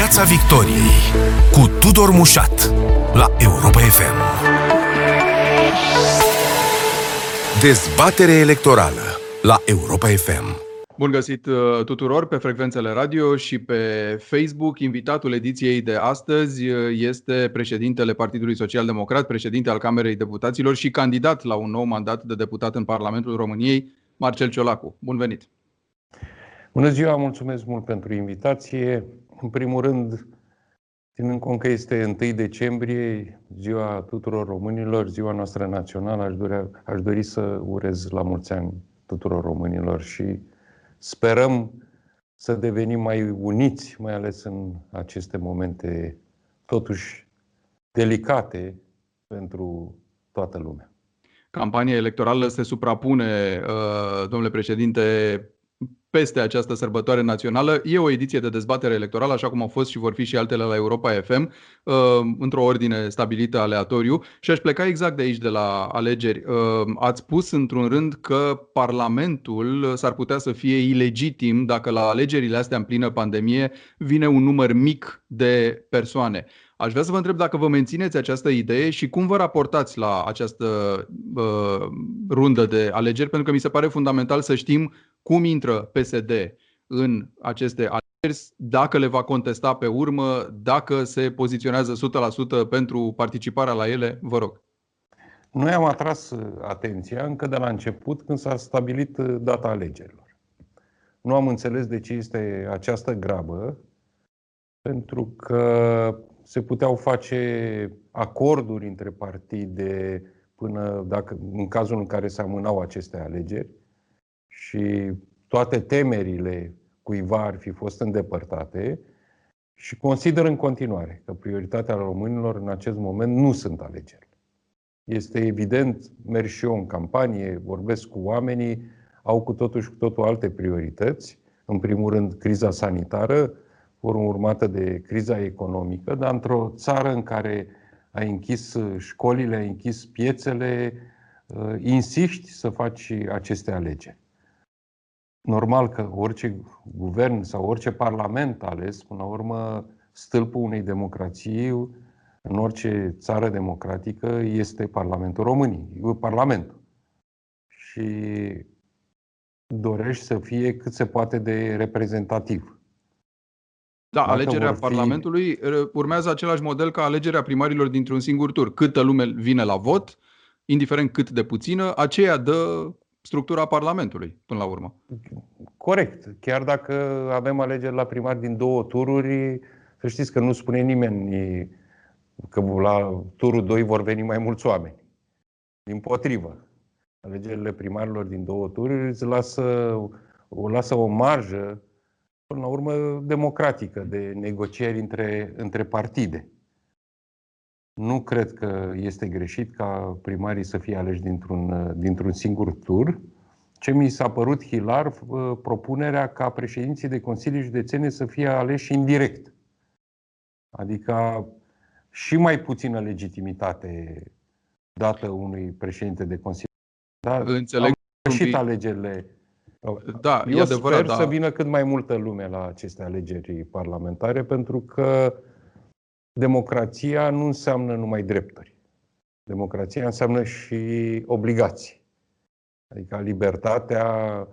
Piața Victoriei cu Tudor Mușat la Europa FM. Dezbatere electorală la Europa FM. Bun găsit uh, tuturor pe frecvențele radio și pe Facebook. Invitatul ediției de astăzi uh, este președintele Partidului Social Democrat, președinte al Camerei Deputaților și candidat la un nou mandat de deputat în Parlamentul României, Marcel Ciolacu. Bun venit! Bună ziua, mulțumesc mult pentru invitație. În primul rând, ținând cont că este 1 decembrie, ziua tuturor românilor, ziua noastră națională, aș dori, aș dori să urez la mulți ani tuturor românilor și sperăm să devenim mai uniți, mai ales în aceste momente totuși delicate pentru toată lumea. Campania electorală se suprapune, uh, domnule președinte, peste această sărbătoare națională. E o ediție de dezbatere electorală, așa cum au fost și vor fi și altele la Europa FM, uh, într-o ordine stabilită aleatoriu. Și aș pleca exact de aici, de la alegeri. Uh, ați spus într-un rând că Parlamentul s-ar putea să fie ilegitim dacă la alegerile astea în plină pandemie vine un număr mic de persoane. Aș vrea să vă întreb dacă vă mențineți această idee și cum vă raportați la această uh, rundă de alegeri, pentru că mi se pare fundamental să știm cum intră PSD în aceste alegeri, dacă le va contesta pe urmă, dacă se poziționează 100% pentru participarea la ele, vă rog. Noi am atras atenția încă de la început când s-a stabilit data alegerilor. Nu am înțeles de ce este această grabă, pentru că se puteau face acorduri între partide până dacă, în cazul în care se amânau aceste alegeri și toate temerile cuiva ar fi fost îndepărtate și consider în continuare că prioritatea românilor în acest moment nu sunt alegeri. Este evident, merg și eu în campanie, vorbesc cu oamenii, au cu totul și cu totul alte priorități. În primul rând, criza sanitară, urmată de criza economică, dar într-o țară în care ai închis școlile, ai închis piețele, uh, insiști să faci aceste alegeri. Normal că orice guvern sau orice parlament ales, până la urmă, stâlpul unei democrații în orice țară democratică este Parlamentul României, Parlamentul. Și dorești să fie cât se poate de reprezentativ. Da, Dacă alegerea fi... Parlamentului urmează același model ca alegerea primarilor dintr-un singur tur. Câtă lume vine la vot, indiferent cât de puțină, aceea dă structura Parlamentului, până la urmă. Corect. Chiar dacă avem alegeri la primar din două tururi, să știți că nu spune nimeni că la turul 2 vor veni mai mulți oameni. Din potrivă. Alegerile primarilor din două tururi îți lasă, o lasă o marjă până la urmă, democratică de negocieri între, între partide. Nu cred că este greșit ca primarii să fie aleși dintr-un, dintr-un singur tur. Ce mi s-a părut hilar, propunerea ca președinții de consilii județene să fie aleși indirect. Adică și mai puțină legitimitate dată unui președinte de consiliu. Dar Înțeleg am și alegerile da, Eu e adevărat, sper da. să vină cât mai multă lume la aceste alegeri parlamentare, pentru că democrația nu înseamnă numai drepturi. Democrația înseamnă și obligații. Adică libertatea,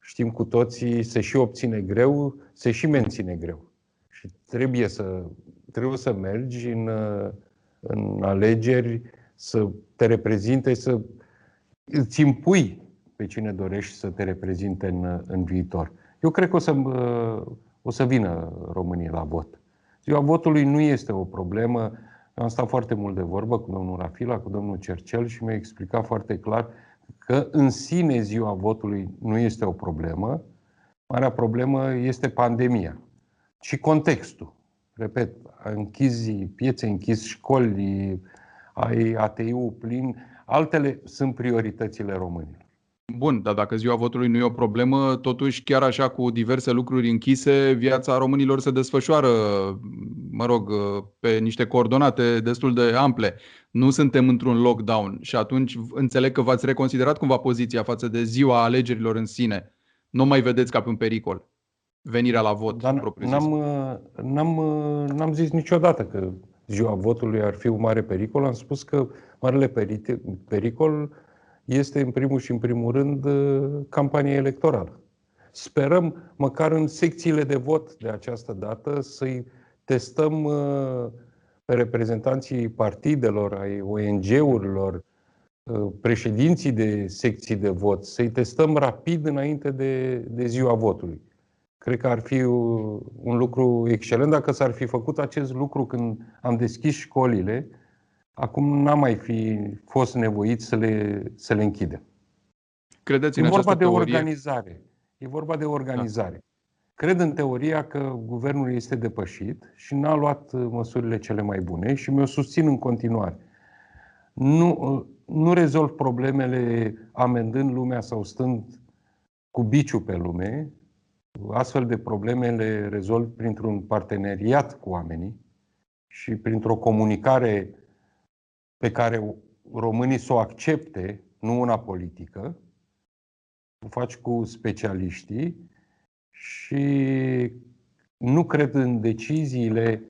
știm cu toții, se și obține greu, se și menține greu. Și trebuie să, trebuie să mergi în, în alegeri, să te reprezinte, să îți impui pe cine dorești să te reprezinte în, în viitor. Eu cred că o să, o să vină românii la vot. Ziua votului nu este o problemă. Eu am stat foarte mult de vorbă cu domnul Rafila, cu domnul Cercel și mi-a explicat foarte clar că în sine ziua votului nu este o problemă. Marea problemă este pandemia și contextul. Repet, închizi piețe, închizi școli, ai ATI-ul plin, altele sunt prioritățile românilor. Bun, dar dacă ziua votului nu e o problemă, totuși chiar așa cu diverse lucruri închise, viața românilor se desfășoară, mă rog, pe niște coordonate destul de ample. Nu suntem într-un lockdown și atunci înțeleg că v-ați reconsiderat cumva poziția față de ziua alegerilor în sine. Nu mai vedeți ca pe un pericol. venirea la vot. Dar n-am, n-am, n-am zis niciodată că ziua votului ar fi un mare pericol. Am spus că marele pericol este în primul și în primul rând campania electorală. Sperăm măcar în secțiile de vot de această dată să-i testăm pe reprezentanții partidelor, ai ONG-urilor, președinții de secții de vot, să-i testăm rapid înainte de, de ziua votului. Cred că ar fi un lucru excelent dacă s-ar fi făcut acest lucru când am deschis școlile. Acum n-am mai fi fost nevoit să le, să le închidem. Credeți e în vorba de teorie? organizare. E vorba de organizare. Da. Cred în teoria că guvernul este depășit și n-a luat măsurile cele mai bune și mi-o susțin în continuare. Nu, nu rezolv problemele amendând lumea sau stând cu biciu pe lume, Astfel de probleme le rezolv printr-un parteneriat cu oamenii și printr-o comunicare pe care românii să o accepte, nu una politică. O faci cu specialiștii și nu cred în deciziile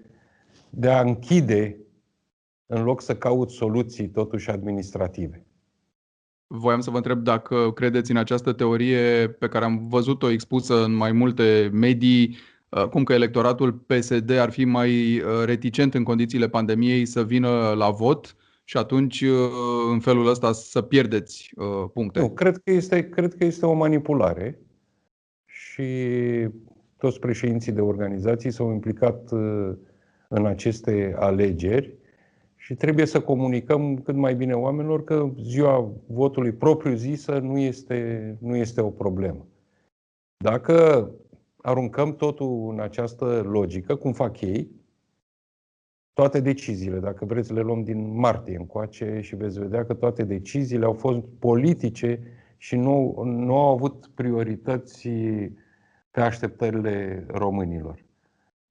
de a închide în loc să caut soluții totuși administrative. Voiam să vă întreb dacă credeți în această teorie pe care am văzut-o expusă în mai multe medii, uh, cum că electoratul PSD ar fi mai uh, reticent în condițiile pandemiei să vină la vot și atunci uh, în felul ăsta să pierdeți puncte. Nu, cred că este, cred că este o manipulare și toți președinții de organizații s-au implicat în aceste alegeri și trebuie să comunicăm cât mai bine oamenilor că ziua votului propriu-zisă nu este, nu este o problemă. Dacă aruncăm totul în această logică, cum fac ei, toate deciziile, dacă vreți, le luăm din martie încoace și veți vedea că toate deciziile au fost politice și nu, nu au avut priorități pe așteptările românilor.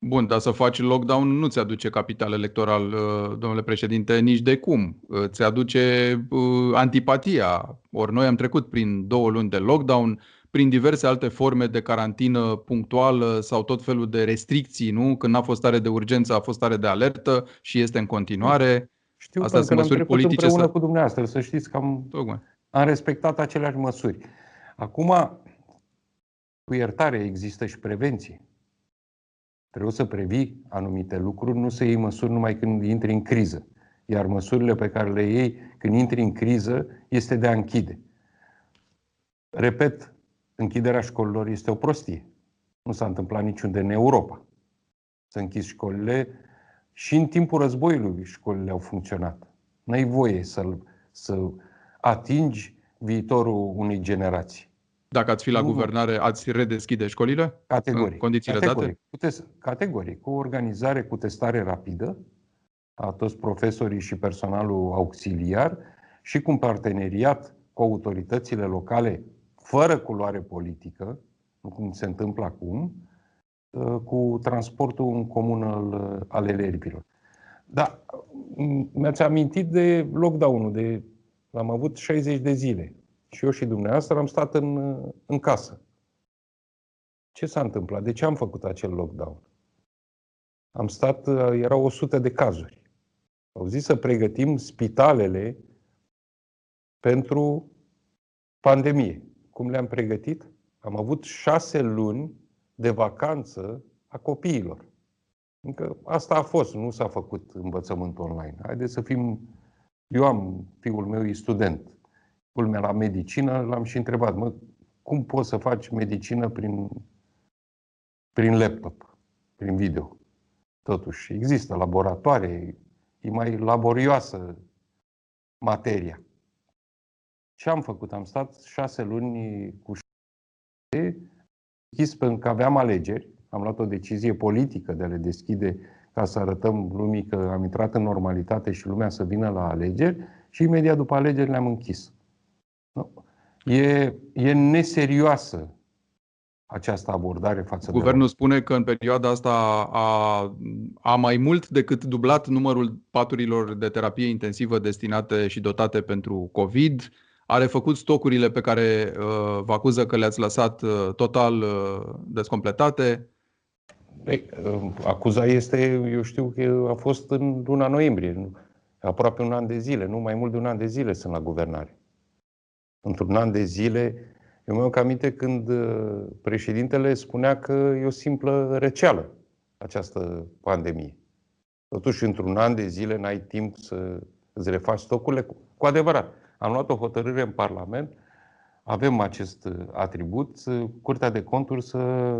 Bun, dar să faci lockdown nu ți aduce capital electoral, uh, domnule președinte, nici de cum. Uh, ți aduce uh, antipatia. Ori noi am trecut prin două luni de lockdown, prin diverse alte forme de carantină punctuală sau tot felul de restricții, nu? Când n-a fost stare de urgență, a fost stare de alertă și este în continuare. Știu, Asta sunt măsuri politice. Împreună să... cu dumneavoastră, să știți că am, am respectat aceleași măsuri. Acum, cu iertare există și prevenție. Trebuie să previi anumite lucruri, nu să iei măsuri numai când intri în criză. Iar măsurile pe care le iei când intri în criză este de a închide. Repet, închiderea școlilor este o prostie. Nu s-a întâmplat niciunde în Europa. Să închizi școlile și în timpul războiului școlile au funcționat. N-ai voie să, să atingi viitorul unei generații. Dacă ați fi la nu, guvernare, ați redeschide școlile? Categoric. În condițiile categoric. date? Cu categoric. Cu organizare, cu testare rapidă a toți profesorii și personalul auxiliar și cu un parteneriat cu autoritățile locale fără culoare politică, nu cum se întâmplă acum, ă, cu transportul în comun al, al elevilor. Da, mi-ați amintit de lockdown-ul, de, am avut 60 de zile și eu și dumneavoastră am stat în, în casă. Ce s-a întâmplat? De ce am făcut acel lockdown? Am stat, erau 100 de cazuri. Au zis să pregătim spitalele pentru pandemie. Cum le-am pregătit? Am avut șase luni de vacanță a copiilor. Încă asta a fost, nu s-a făcut învățământ online. Haideți să fim... Eu am, fiul meu e student culmea la medicină, l-am și întrebat, mă, cum poți să faci medicină prin, prin laptop, prin video? Totuși, există laboratoare, e mai laborioasă materia. Ce am făcut? Am stat șase luni cu deschis pentru că aveam alegeri. Am luat o decizie politică de a le deschide ca să arătăm lumii că am intrat în normalitate și lumea să vină la alegeri și imediat după alegeri le-am închis. E, e neserioasă această abordare față Guvernul de spune că în perioada asta a, a mai mult decât dublat numărul paturilor de terapie intensivă destinate și dotate pentru COVID, a refăcut stocurile pe care uh, vă acuză că le-ați lăsat uh, total uh, descompletate? Ei, uh, acuza este, eu știu că a fost în luna noiembrie, aproape un an de zile, nu mai mult de un an de zile sunt la guvernare. Într-un an de zile, eu mi-am aminte când uh, președintele spunea că e o simplă receală această pandemie. Totuși, într-un an de zile n-ai timp să îți refaci stocurile. Cu adevărat, am luat o hotărâre în Parlament, avem acest uh, atribut, Curtea de Conturi să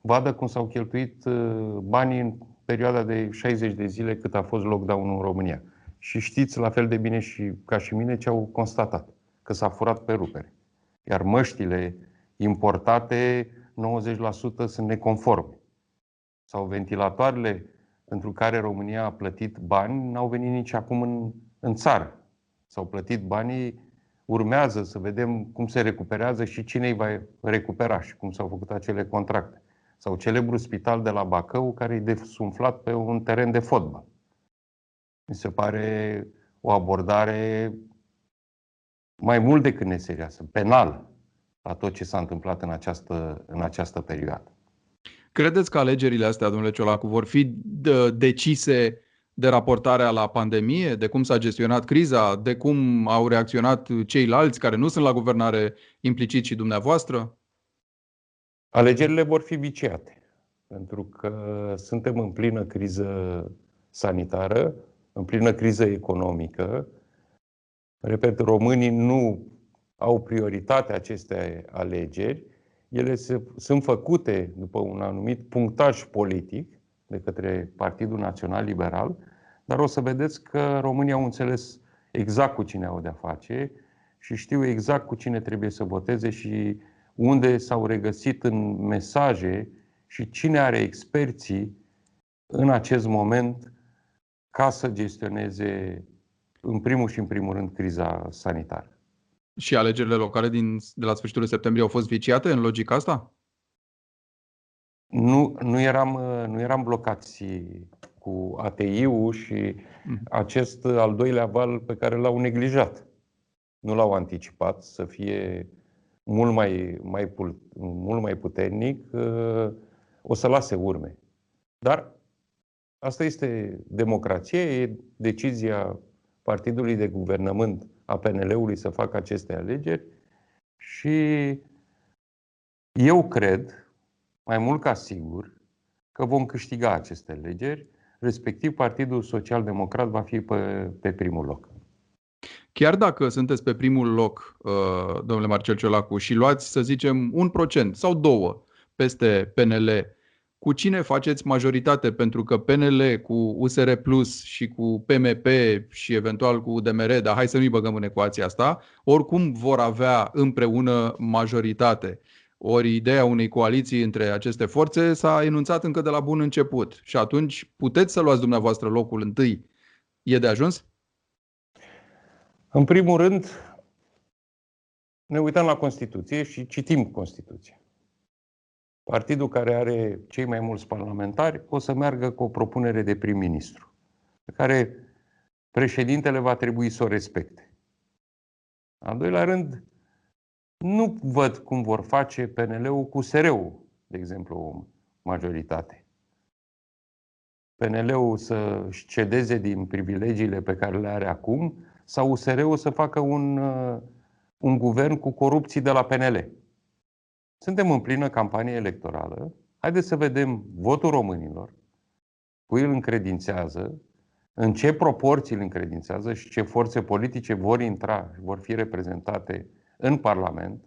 vadă cum s-au cheltuit uh, banii în perioada de 60 de zile cât a fost lockdown în România. Și știți la fel de bine și ca și mine ce au constatat, că s-a furat pe rupere. Iar măștile importate, 90% sunt neconforme. Sau ventilatoarele pentru care România a plătit bani, n-au venit nici acum în, în țară. S-au plătit banii, urmează să vedem cum se recuperează și cine îi va recupera și cum s-au făcut acele contracte. Sau celebrul spital de la Bacău, care e desumflat pe un teren de fotbal. Mi se pare o abordare mai mult decât neserioasă, penală, la tot ce s-a întâmplat în această, în această perioadă. Credeți că alegerile astea, domnule Ciolacu, vor fi decise de raportarea la pandemie, de cum s-a gestionat criza, de cum au reacționat ceilalți care nu sunt la guvernare, implicit și dumneavoastră? Alegerile vor fi viciate, pentru că suntem în plină criză sanitară, în plină criză economică. Repet, românii nu au prioritate aceste alegeri. Ele se, sunt făcute după un anumit punctaj politic de către Partidul Național Liberal, dar o să vedeți că românii au înțeles exact cu cine au de-a face și știu exact cu cine trebuie să voteze și unde s-au regăsit în mesaje și cine are experții în acest moment ca să gestioneze în primul și în primul rând criza sanitară. Și alegerile locale din, de la sfârșitul septembrie au fost viciate în logica asta? Nu, nu, eram, nu eram blocați cu ATI-ul și mm. acest al doilea val pe care l-au neglijat. Nu l-au anticipat să fie mult mai, mai, mult mai puternic, o să lase urme. Dar asta este democrație, e decizia Partidului de Guvernământ a PNL-ului să facă aceste alegeri și eu cred, mai mult ca sigur, că vom câștiga aceste alegeri, respectiv Partidul Social Democrat va fi pe, pe primul loc. Chiar dacă sunteți pe primul loc, uh, domnule Marcel Ciolacu, și luați, să zicem, un procent sau două peste PNL, cu cine faceți majoritate? Pentru că PNL cu USR Plus și cu PMP și eventual cu UDMR, dar hai să nu-i băgăm în ecuația asta, oricum vor avea împreună majoritate. Ori ideea unei coaliții între aceste forțe s-a enunțat încă de la bun început. Și atunci puteți să luați dumneavoastră locul întâi. E de ajuns? În primul rând, ne uităm la Constituție și citim Constituția. Partidul care are cei mai mulți parlamentari o să meargă cu o propunere de prim-ministru, pe care președintele va trebui să o respecte. Al doilea rând, nu văd cum vor face PNL-ul cu SR-ul, de exemplu, o majoritate. PNL-ul să cedeze din privilegiile pe care le are acum sau USR-ul să facă un, uh, un guvern cu corupții de la PNL. Suntem în plină campanie electorală. Haideți să vedem votul românilor, cui îl încredințează, în ce proporții îl încredințează și ce forțe politice vor intra și vor fi reprezentate în Parlament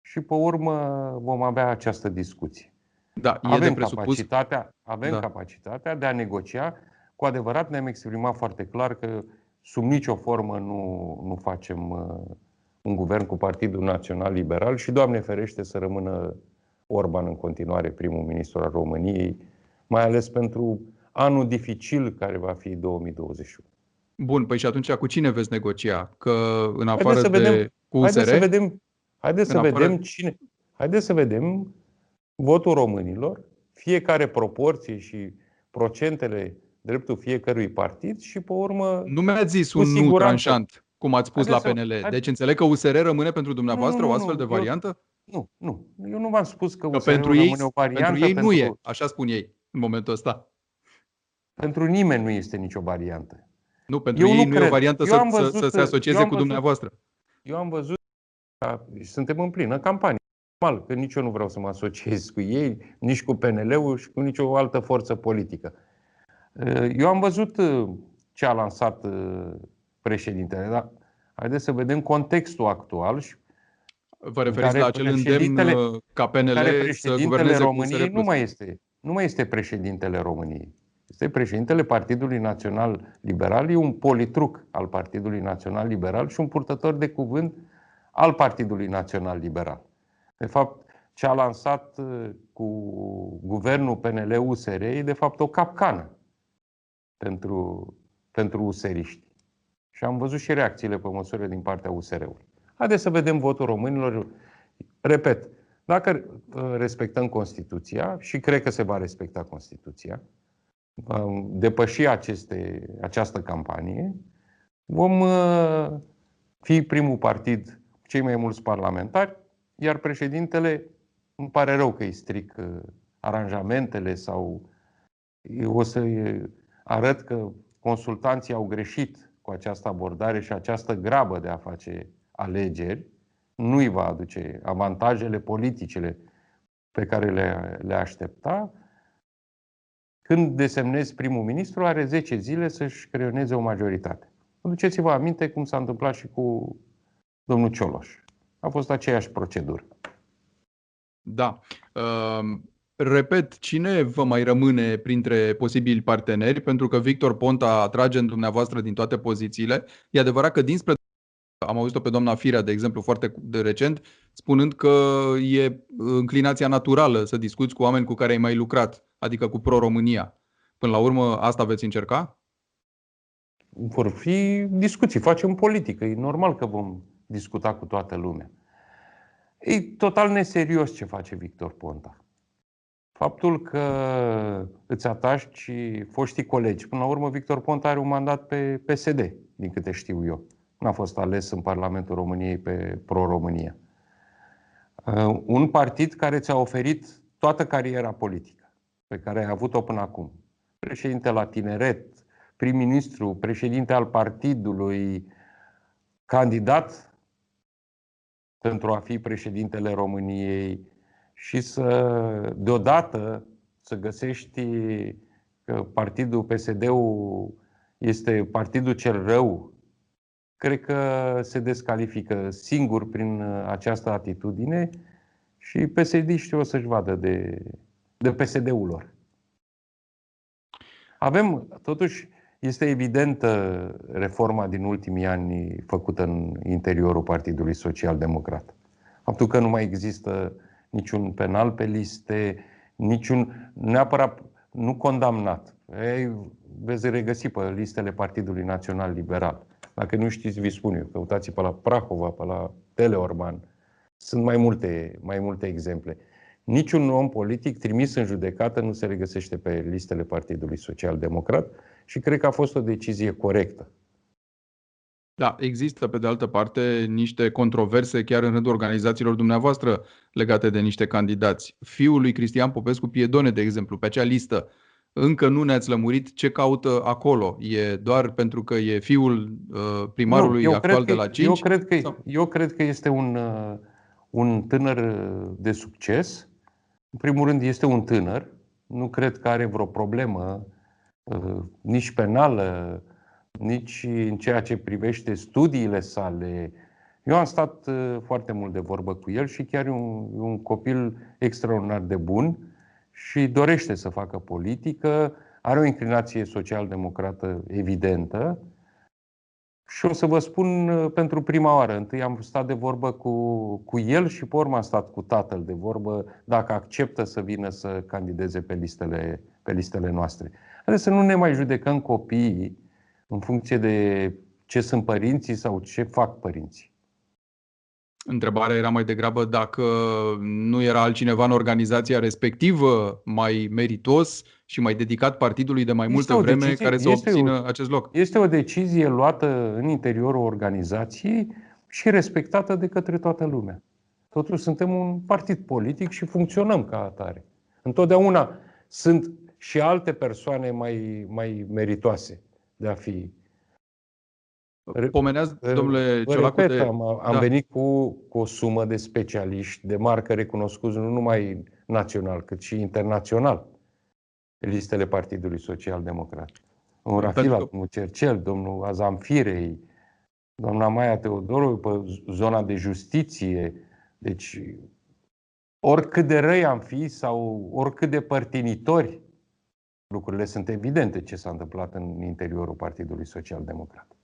și pe urmă vom avea această discuție. Da, e avem de presupus... capacitatea, avem da. capacitatea de a negocia. Cu adevărat ne-am exprimat foarte clar că sub nicio formă nu, nu facem uh, un guvern cu Partidul Național Liberal și, Doamne ferește, să rămână Orban în continuare primul ministru al României, mai ales pentru anul dificil care va fi 2021. Bun, păi și atunci cu cine veți negocia? Că în afară haideți să vedem, de cu USR? Haideți să vedem, haideți să afară... vedem cine. Haideți să vedem votul românilor, fiecare proporție și procentele dreptul fiecărui partid și pe urmă... Nu mi-ați zis un nu tranșant. cum ați spus Haideți la să- PNL. hai- Deci înțeleg că USR rămâne pentru dumneavoastră Nu, nu, o nu, astfel de eu- variantă? Nu, nu. Eu nu v-am spus că, Că USR-ul pentru ei, rămâne o variantă. pentru ei nu e, așa spun ei în momentul ăsta. Pentru nimeni nu este nicio variantă. Nu, pentru Eu ei nu nu, e o cred. variantă Eu să, am să, văzut- să se eu asocieze am cu văzut- dumneavoastră. Eu am văzut, că suntem în plină campanie. Normal, că nici eu nu vreau să mă asociez cu ei, nici cu PNL-ul și cu nicio altă forță politică. Eu am văzut uh, ce a lansat uh, președintele, dar haideți să vedem contextul actual și Vă referiți care la acel îndemn președintele- uh, ca PNL care să președintele guverneze cu României USR+. nu mai este. Nu mai este președintele României. Este președintele Partidului Național Liberal, e un politruc al Partidului Național Liberal și un purtător de cuvânt al Partidului Național Liberal. De fapt, ce a lansat uh, cu guvernul PNL-USR e de fapt o capcană pentru, pentru useriști. Și am văzut și reacțiile pe măsură din partea USR-ului. Haideți să vedem votul românilor. Repet, dacă uh, respectăm Constituția și cred că se va respecta Constituția, vom depăși aceste, această campanie, vom uh, fi primul partid cu cei mai mulți parlamentari, iar președintele, îmi pare rău că îi stric uh, aranjamentele sau o să arăt că consultanții au greșit cu această abordare și această grabă de a face alegeri, nu îi va aduce avantajele politicele pe care le, le aștepta. Când desemnezi primul ministru, are 10 zile să-și creioneze o majoritate. Aduceți-vă aminte cum s-a întâmplat și cu domnul Cioloș. A fost aceeași procedură. Da. Uh, repet, cine vă mai rămâne printre posibili parteneri? Pentru că Victor Ponta atrage în dumneavoastră din toate pozițiile. E adevărat că dinspre am auzit-o pe doamna Firea, de exemplu, foarte de recent, spunând că e înclinația naturală să discuți cu oameni cu care ai mai lucrat, adică cu Pro-România. Până la urmă, asta veți încerca? Vor fi discuții, facem politică. E normal că vom discuta cu toată lumea. E total neserios ce face Victor Ponta. Faptul că îți ataci foștii colegi. Până la urmă, Victor Ponta are un mandat pe PSD, din câte știu eu. N-a fost ales în Parlamentul României pe Pro-România. Uh, un partid care ți-a oferit toată cariera politică pe care ai avut-o până acum. Președinte la tineret, prim-ministru, președinte al partidului, candidat pentru a fi președintele României și să, deodată, să găsești că partidul PSD-ul este partidul cel rău, cred că se descalifică singur prin această atitudine și psd o să-și vadă de, de PSD-ul lor. Avem, totuși, este evidentă reforma din ultimii ani făcută în interiorul Partidului Social Democrat. Faptul că nu mai există niciun penal pe liste, niciun neapărat nu condamnat. Ei, veți regăsi pe listele Partidului Național Liberal. Dacă nu știți, vi spun eu, căutați pe la Prahova, pe la Teleorman. Sunt mai multe, mai multe exemple. Niciun om politic trimis în judecată nu se regăsește pe listele Partidului Social Democrat și cred că a fost o decizie corectă. Da, există pe de altă parte niște controverse chiar în rândul organizațiilor dumneavoastră legate de niște candidați. Fiul lui Cristian Popescu Piedone, de exemplu, pe acea listă, încă nu ne-ați lămurit ce caută acolo. E doar pentru că e fiul uh, primarului nu, actual de că, la 5? Eu cred că, eu cred că este un, uh, un tânăr de succes. În primul rând, este un tânăr. Nu cred că are vreo problemă uh, nici penală, nici în ceea ce privește studiile sale. Eu am stat uh, foarte mult de vorbă cu el și chiar e un, un copil extraordinar de bun și dorește să facă politică, are o inclinație social-democrată evidentă și o să vă spun uh, pentru prima oară. Întâi am stat de vorbă cu, cu el și pe urmă am stat cu tatăl de vorbă dacă acceptă să vină să candideze pe listele, pe listele noastre. Haideți să nu ne mai judecăm copiii în funcție de ce sunt părinții sau ce fac părinții. Întrebarea era mai degrabă dacă nu era altcineva în organizația respectivă mai meritos și mai dedicat partidului de mai multă vreme decizie, care să obțină o, acest loc. Este o decizie luată în interiorul organizației și respectată de către toată lumea. Totuși suntem un partid politic și funcționăm ca atare. Întotdeauna sunt și alte persoane mai, mai meritoase de a fi Pomeneați, domnule Ciolacu, repet, de... am, am da. venit cu, cu o sumă de specialiști de marcă recunoscuți nu numai național, cât și internațional pe listele Partidului Social Democrat. Un Rafila, că... domnul Cercel, domnul Azamfirei, doamna Maia Teodoru, pe zona de justiție. Deci, oricât de răi am fi sau oricât de părtinitori, lucrurile sunt evidente ce s-a întâmplat în interiorul Partidului Social Democrat.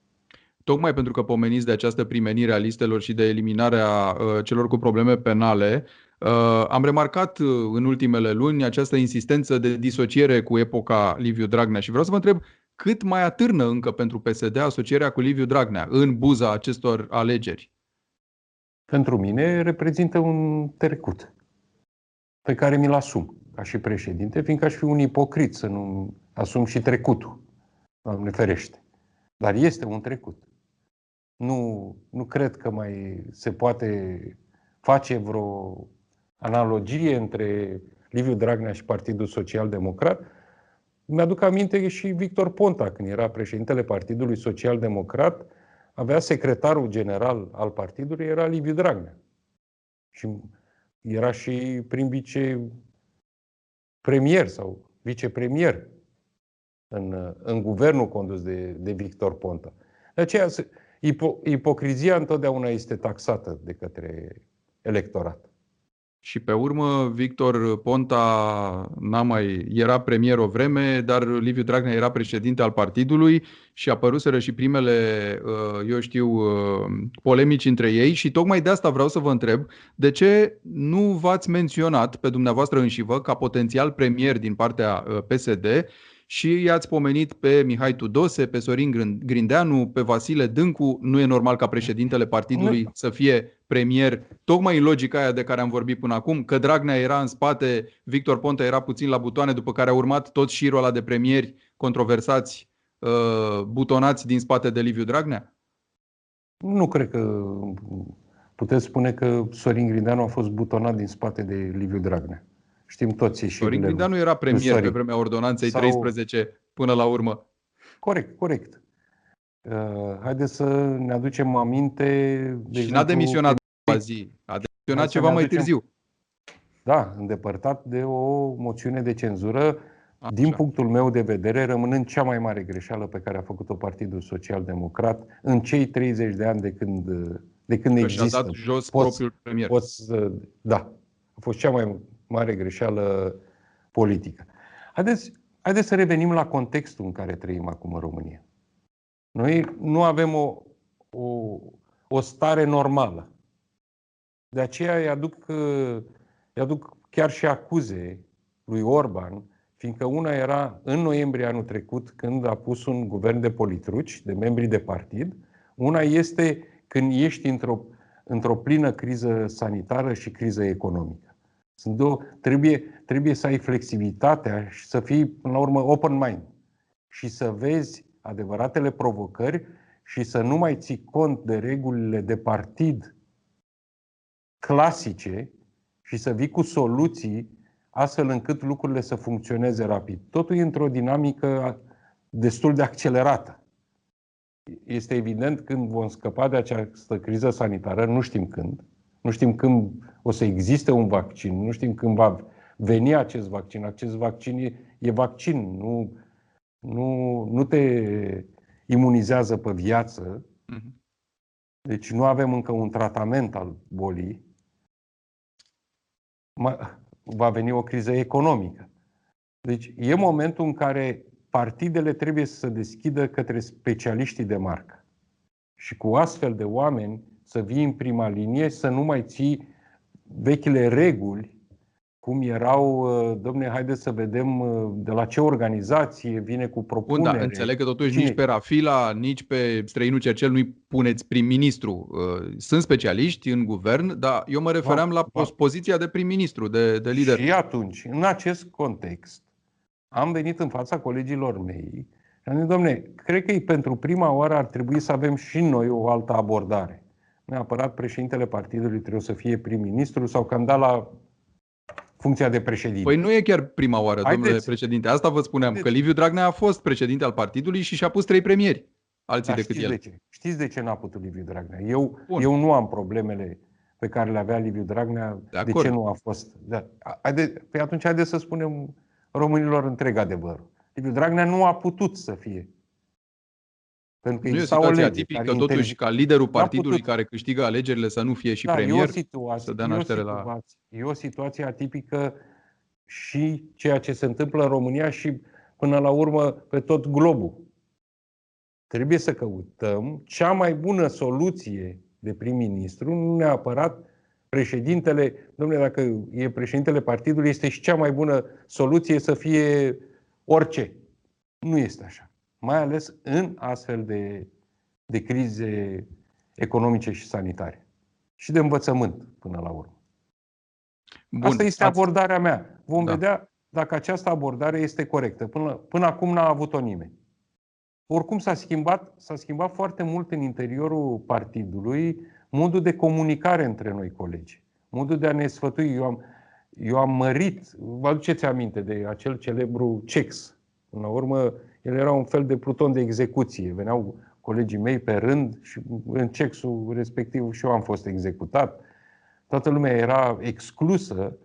Tocmai pentru că pomeniți de această primenire a listelor și de eliminarea uh, celor cu probleme penale, uh, am remarcat uh, în ultimele luni această insistență de disociere cu epoca Liviu Dragnea și vreau să vă întreb cât mai atârnă încă pentru PSD asocierea cu Liviu Dragnea în buza acestor alegeri? Pentru mine reprezintă un trecut pe care mi-l asum ca și președinte, fiindcă aș fi un ipocrit să nu asum și trecutul. Doamne ferește. Dar este un trecut. Nu, nu cred că mai se poate face vreo analogie între Liviu Dragnea și Partidul Social Democrat. Mi-aduc aminte și Victor Ponta, când era președintele Partidului Social Democrat, avea secretarul general al partidului, era Liviu Dragnea. Și era și prim vice premier sau vicepremier în, în guvernul condus de, de Victor Ponta. De aceea, Ipo- ipocrizia întotdeauna este taxată de către electorat. Și pe urmă, Victor Ponta n-a mai era premier o vreme, dar Liviu Dragnea era președinte al partidului și apăruseră și primele, uh, eu știu, uh, polemici între ei și tocmai de asta vreau să vă întreb de ce nu v-ați menționat pe dumneavoastră înșivă ca potențial premier din partea uh, PSD și i-ați pomenit pe Mihai Tudose, pe Sorin Grindeanu, pe Vasile Dâncu. Nu e normal ca președintele partidului nu. să fie premier, tocmai în logica aia de care am vorbit până acum, că Dragnea era în spate, Victor Ponta era puțin la butoane, după care a urmat tot șirul ăla de premieri controversați, uh, butonați din spate de Liviu Dragnea? Nu cred că puteți spune că Sorin Grindeanu a fost butonat din spate de Liviu Dragnea. Știm toți și Sorin Grindeanu nu era premier pe vremea ordonanței Sau... 13 până la urmă. Corect, corect. Uh, haideți să ne aducem aminte... De și exemplu, n-a demisionat a zi, a demisionat ceva mai aducem... târziu. Da, îndepărtat de o moțiune de cenzură, Așa. din punctul meu de vedere, rămânând cea mai mare greșeală pe care a făcut-o Partidul Social Democrat în cei 30 de ani de când, de când există. Și a dat jos poți, propriul premier. Poți, da, a fost cea mai mare greșeală politică. Haideți, haideți să revenim la contextul în care trăim acum în România. Noi nu avem o, o, o stare normală. De aceea îi aduc, îi aduc chiar și acuze lui Orban, fiindcă una era în noiembrie anul trecut, când a pus un guvern de politruci, de membri de partid, una este când ești într-o, într-o plină criză sanitară și criză economică. Sunt două, trebuie, trebuie să ai flexibilitatea și să fii, până la urmă, open mind și să vezi adevăratele provocări și să nu mai ții cont de regulile de partid clasice și să vii cu soluții astfel încât lucrurile să funcționeze rapid. Totul e într-o dinamică destul de accelerată. Este evident când vom scăpa de această criză sanitară, nu știm când, nu știm când o să existe un vaccin, nu știm când va veni acest vaccin. Acest vaccin e, e vaccin, nu, nu, nu te imunizează pe viață. Mhm. Deci nu avem încă un tratament al bolii. Va veni o criză economică. Deci e momentul în care partidele trebuie să se deschidă către specialiștii de marcă. Și cu astfel de oameni să vii în prima linie, să nu mai ții vechile reguli cum erau, uh, domne, haideți să vedem uh, de la ce organizație vine cu propunere. Bun, da, înțeleg că totuși Cine? nici pe Rafila, nici pe străinul Cercel nu-i puneți prim-ministru. Uh, sunt specialiști în guvern, dar eu mă refeream va, la va. poziția de prim-ministru, de, de lider. Și atunci, în acest context, am venit în fața colegilor mei și am zis, domne, cred că e pentru prima oară ar trebui să avem și noi o altă abordare. Neapărat președintele partidului trebuie să fie prim-ministru sau că am dat la funcția de președinte. Păi nu e chiar prima oară, Haideți. domnule președinte. Asta vă spuneam, Haideți. că Liviu Dragnea a fost președinte al partidului și și-a pus trei premieri, alții Dar decât știți el. De ce? Știți de ce n-a putut Liviu Dragnea? Eu, eu nu am problemele pe care le avea Liviu Dragnea. De, de ce nu a fost? Da. Haide, păi atunci haideți să spunem românilor întreg adevărul. Liviu Dragnea nu a putut să fie pentru că nu e o situație atipică, totuși, ca liderul partidului care câștigă alegerile să nu fie și da, premier, e o situație, să dea naștere e o situație, la... E o situație atipică și ceea ce se întâmplă în România și, până la urmă, pe tot globul. Trebuie să căutăm cea mai bună soluție de prim-ministru, nu neapărat președintele, domnule, dacă e președintele partidului, este și cea mai bună soluție să fie orice. Nu este așa mai ales în astfel de, de crize economice și sanitare. Și de învățământ, până la urmă. Bun, Asta este ați... abordarea mea. Vom da. vedea dacă această abordare este corectă. Până, până acum n-a avut-o nimeni. Oricum s-a schimbat, s-a schimbat foarte mult în interiorul partidului modul de comunicare între noi colegi. Modul de a ne sfătui. Eu am, eu am mărit, vă aduceți aminte de acel celebru CEX. Până la urmă, el era un fel de pluton de execuție. Veneau colegii mei pe rând și în cexul respectiv și eu am fost executat. Toată lumea era exclusă.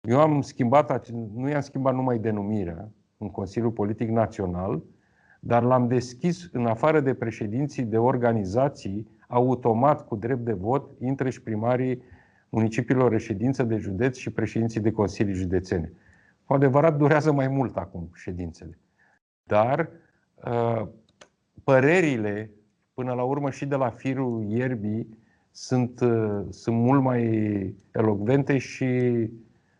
Eu am schimbat, nu i-am schimbat numai denumirea în Consiliul Politic Național, dar l-am deschis în afară de președinții de organizații, automat cu drept de vot, intră și primarii municipiilor reședință de județ și președinții de consilii județene. Cu adevărat durează mai mult acum ședințele. Dar uh, părerile, până la urmă și de la firul ierbii, sunt, uh, sunt mult mai elocvente și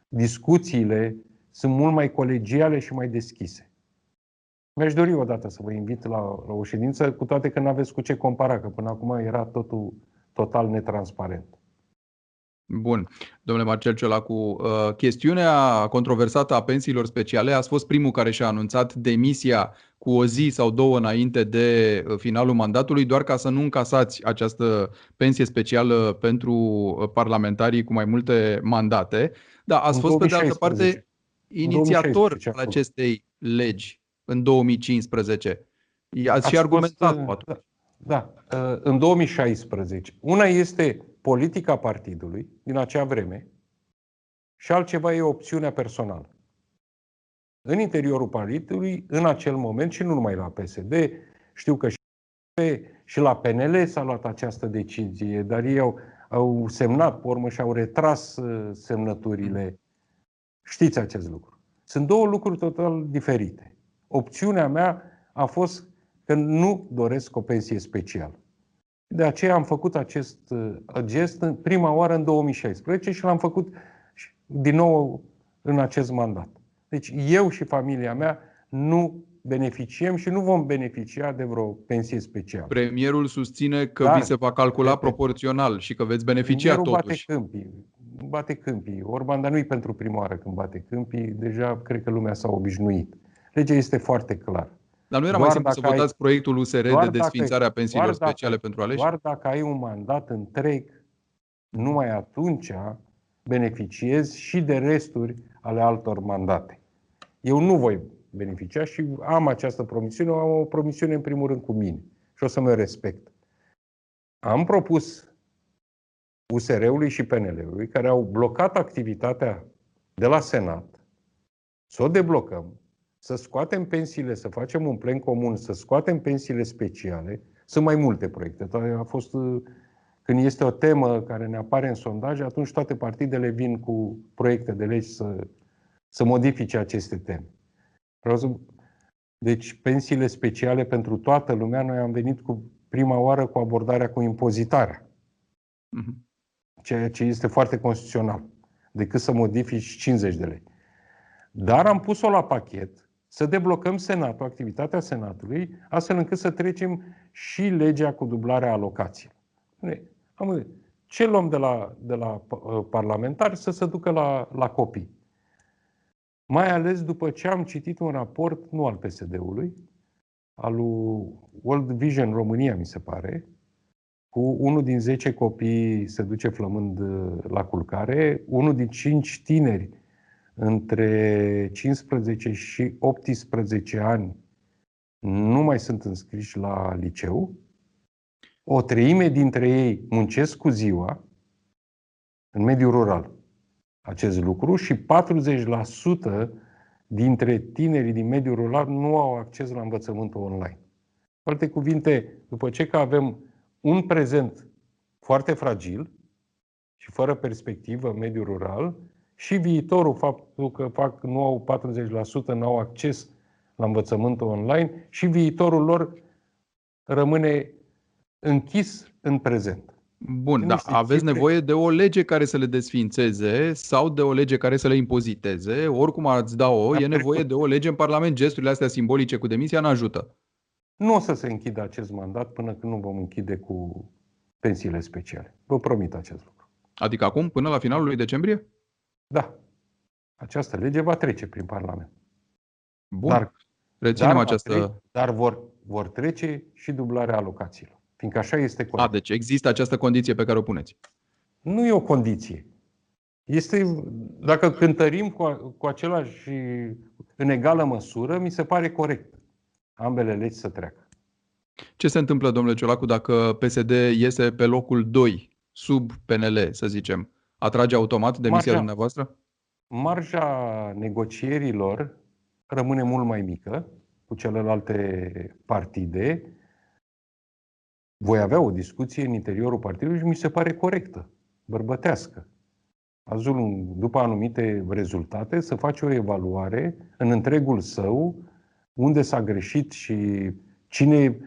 discuțiile sunt mult mai colegiale și mai deschise. Mi-aș dori odată să vă invit la, la o ședință, cu toate că nu aveți cu ce compara, că până acum era totul total netransparent. Bun. Domnule Marcel Ciolacu, uh, chestiunea controversată a pensiilor speciale a fost primul care și-a anunțat demisia cu o zi sau două înainte de uh, finalul mandatului, doar ca să nu încasați această pensie specială pentru uh, parlamentarii cu mai multe mandate. Da, ați fost, pe de altă parte, inițiator al acestei legi în 2015. Ați și argumentat, fost, Da, da, în 2016. Una este politica partidului din acea vreme și altceva e opțiunea personală. În interiorul partidului, în acel moment, și nu numai la PSD, știu că și, și la PNL s-a luat această decizie, dar ei au, au semnat, pe urmă, și au retras uh, semnăturile. Știți acest lucru. Sunt două lucruri total diferite. Opțiunea mea a fost că nu doresc o pensie specială. De aceea am făcut acest uh, gest în prima oară în 2016 și l-am făcut din nou în acest mandat. Deci eu și familia mea nu beneficiem și nu vom beneficia de vreo pensie specială. Premierul susține că Dar, vi se va calcula de proporțional și că veți beneficia totuși. bate câmpii. Bate câmpii. Orban, dar nu e pentru prima oară când bate câmpii. Deja cred că lumea s-a obișnuit. Legea este foarte clară. Dar nu era doar mai simplu să votați ai, proiectul USR de desfințare a pensiilor dacă, speciale pentru aleși? Doar dacă ai un mandat întreg, numai atunci beneficiezi și de resturi ale altor mandate. Eu nu voi beneficia și am această promisiune, am o promisiune în primul rând cu mine și o să mă respect. Am propus USR-ului și PNL-ului, care au blocat activitatea de la Senat, să o deblocăm, să scoatem pensiile, să facem un plen comun, să scoatem pensiile speciale. Sunt mai multe proiecte. A fost, când este o temă care ne apare în sondaj, atunci toate partidele vin cu proiecte de legi să, să modifice aceste teme. Vreau să... Deci, pensiile speciale pentru toată lumea, noi am venit cu prima oară cu abordarea cu impozitarea. Mhm. Ceea ce este foarte constituțional. decât să modifici 50 de lei. Dar am pus-o la pachet să deblocăm Senatul, activitatea Senatului, astfel încât să trecem și legea cu dublarea alocației. Am, ce luăm de la, de la uh, parlamentari să se ducă la, la copii? Mai ales după ce am citit un raport, nu al PSD-ului, al lui World Vision România, mi se pare, cu unul din 10 copii se duce flămând uh, la culcare, unul din 5 tineri între 15 și 18 ani nu mai sunt înscriși la liceu, o treime dintre ei muncesc cu ziua în mediul rural acest lucru și 40% dintre tinerii din mediul rural nu au acces la învățământul online. Cu alte cuvinte, după ce că avem un prezent foarte fragil și fără perspectivă în mediul rural și viitorul, faptul că fac, nu au 40%, nu au acces la învățământul online și viitorul lor rămâne închis în prezent. Bun, da, aveți nevoie de o lege care să le desfințeze sau de o lege care să le impoziteze. Oricum ați da-o, e nevoie de o lege în Parlament. Gesturile astea simbolice cu demisia nu ajută. Nu o să se închidă acest mandat până când nu vom închide cu pensiile speciale. Vă promit acest lucru. Adică acum, până la finalul lui decembrie? Da. Această lege va trece prin Parlament. Bun. Dar, Reținem dar, această... Dar vor, vor trece și dublarea alocațiilor. Fiindcă așa este corect. A, deci există această condiție pe care o puneți. Nu e o condiție. Este, dacă cântărim cu, cu același, în egală măsură, mi se pare corect ambele legi să treacă. Ce se întâmplă, domnule Ciolacu, dacă PSD iese pe locul 2, sub PNL, să zicem? Atrage automat demisia marja, dumneavoastră? Marja negocierilor rămâne mult mai mică cu celelalte partide. Voi avea o discuție în interiorul partidului și mi se pare corectă, bărbătească. Azul, după anumite rezultate, să face o evaluare în întregul său unde s-a greșit și cine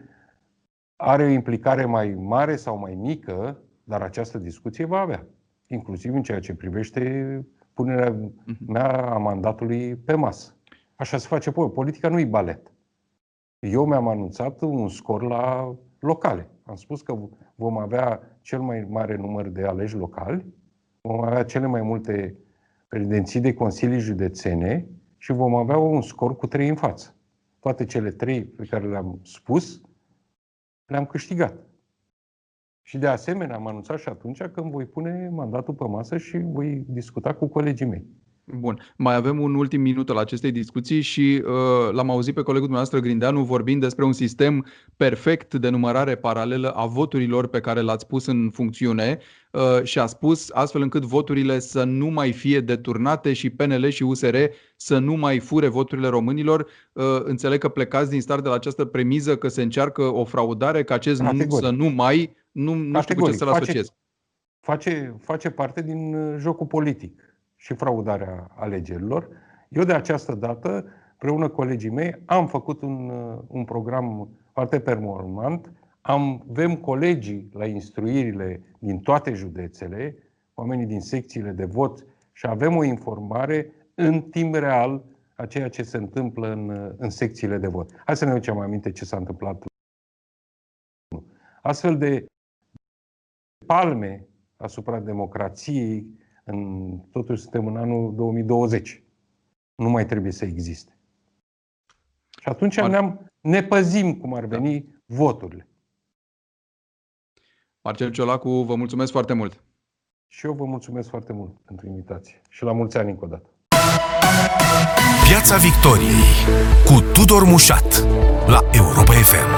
are o implicare mai mare sau mai mică, dar această discuție va avea, inclusiv în ceea ce privește punerea mhm. mea a mandatului pe masă. Așa se face apoi. Politica nu e balet. Eu mi-am anunțat un scor la locale. Am spus că vom avea cel mai mare număr de aleși locali, vom avea cele mai multe prezidenții de consilii județene și vom avea un scor cu trei în față toate cele trei pe care le-am spus, le-am câștigat. Și de asemenea am anunțat și atunci că îmi voi pune mandatul pe masă și voi discuta cu colegii mei. Bun. Mai avem un ultim minut al acestei discuții și uh, l-am auzit pe colegul dumneavoastră Grindeanu vorbind despre un sistem perfect de numărare paralelă a voturilor pe care l-ați pus în funcțiune uh, și a spus astfel încât voturile să nu mai fie deturnate și PNL și USR să nu mai fure voturile românilor. Uh, înțeleg că plecați din start de la această premiză că se încearcă o fraudare, că acest nu să nu mai, nu, nu știu cu ce să-l asociez. Face, face, face parte din uh, jocul politic și fraudarea alegerilor. Eu de această dată, împreună cu colegii mei, am făcut un, uh, un program foarte performant. Am, avem colegii la instruirile din toate județele, oamenii din secțiile de vot și avem o informare în timp real a ceea ce se întâmplă în, uh, în secțiile de vot. Hai să ne ducem aminte ce s-a întâmplat. Astfel de palme asupra democrației în, totuși suntem în anul 2020. Nu mai trebuie să existe. Și atunci Mar- ne-am, ne păzim, cum ar veni, da. voturile. Marcel Ciolacu, vă mulțumesc foarte mult. Și eu vă mulțumesc foarte mult pentru invitație. Și la mulți ani încă o dată. Piața Victoriei cu Tudor Mușat la Europa FM.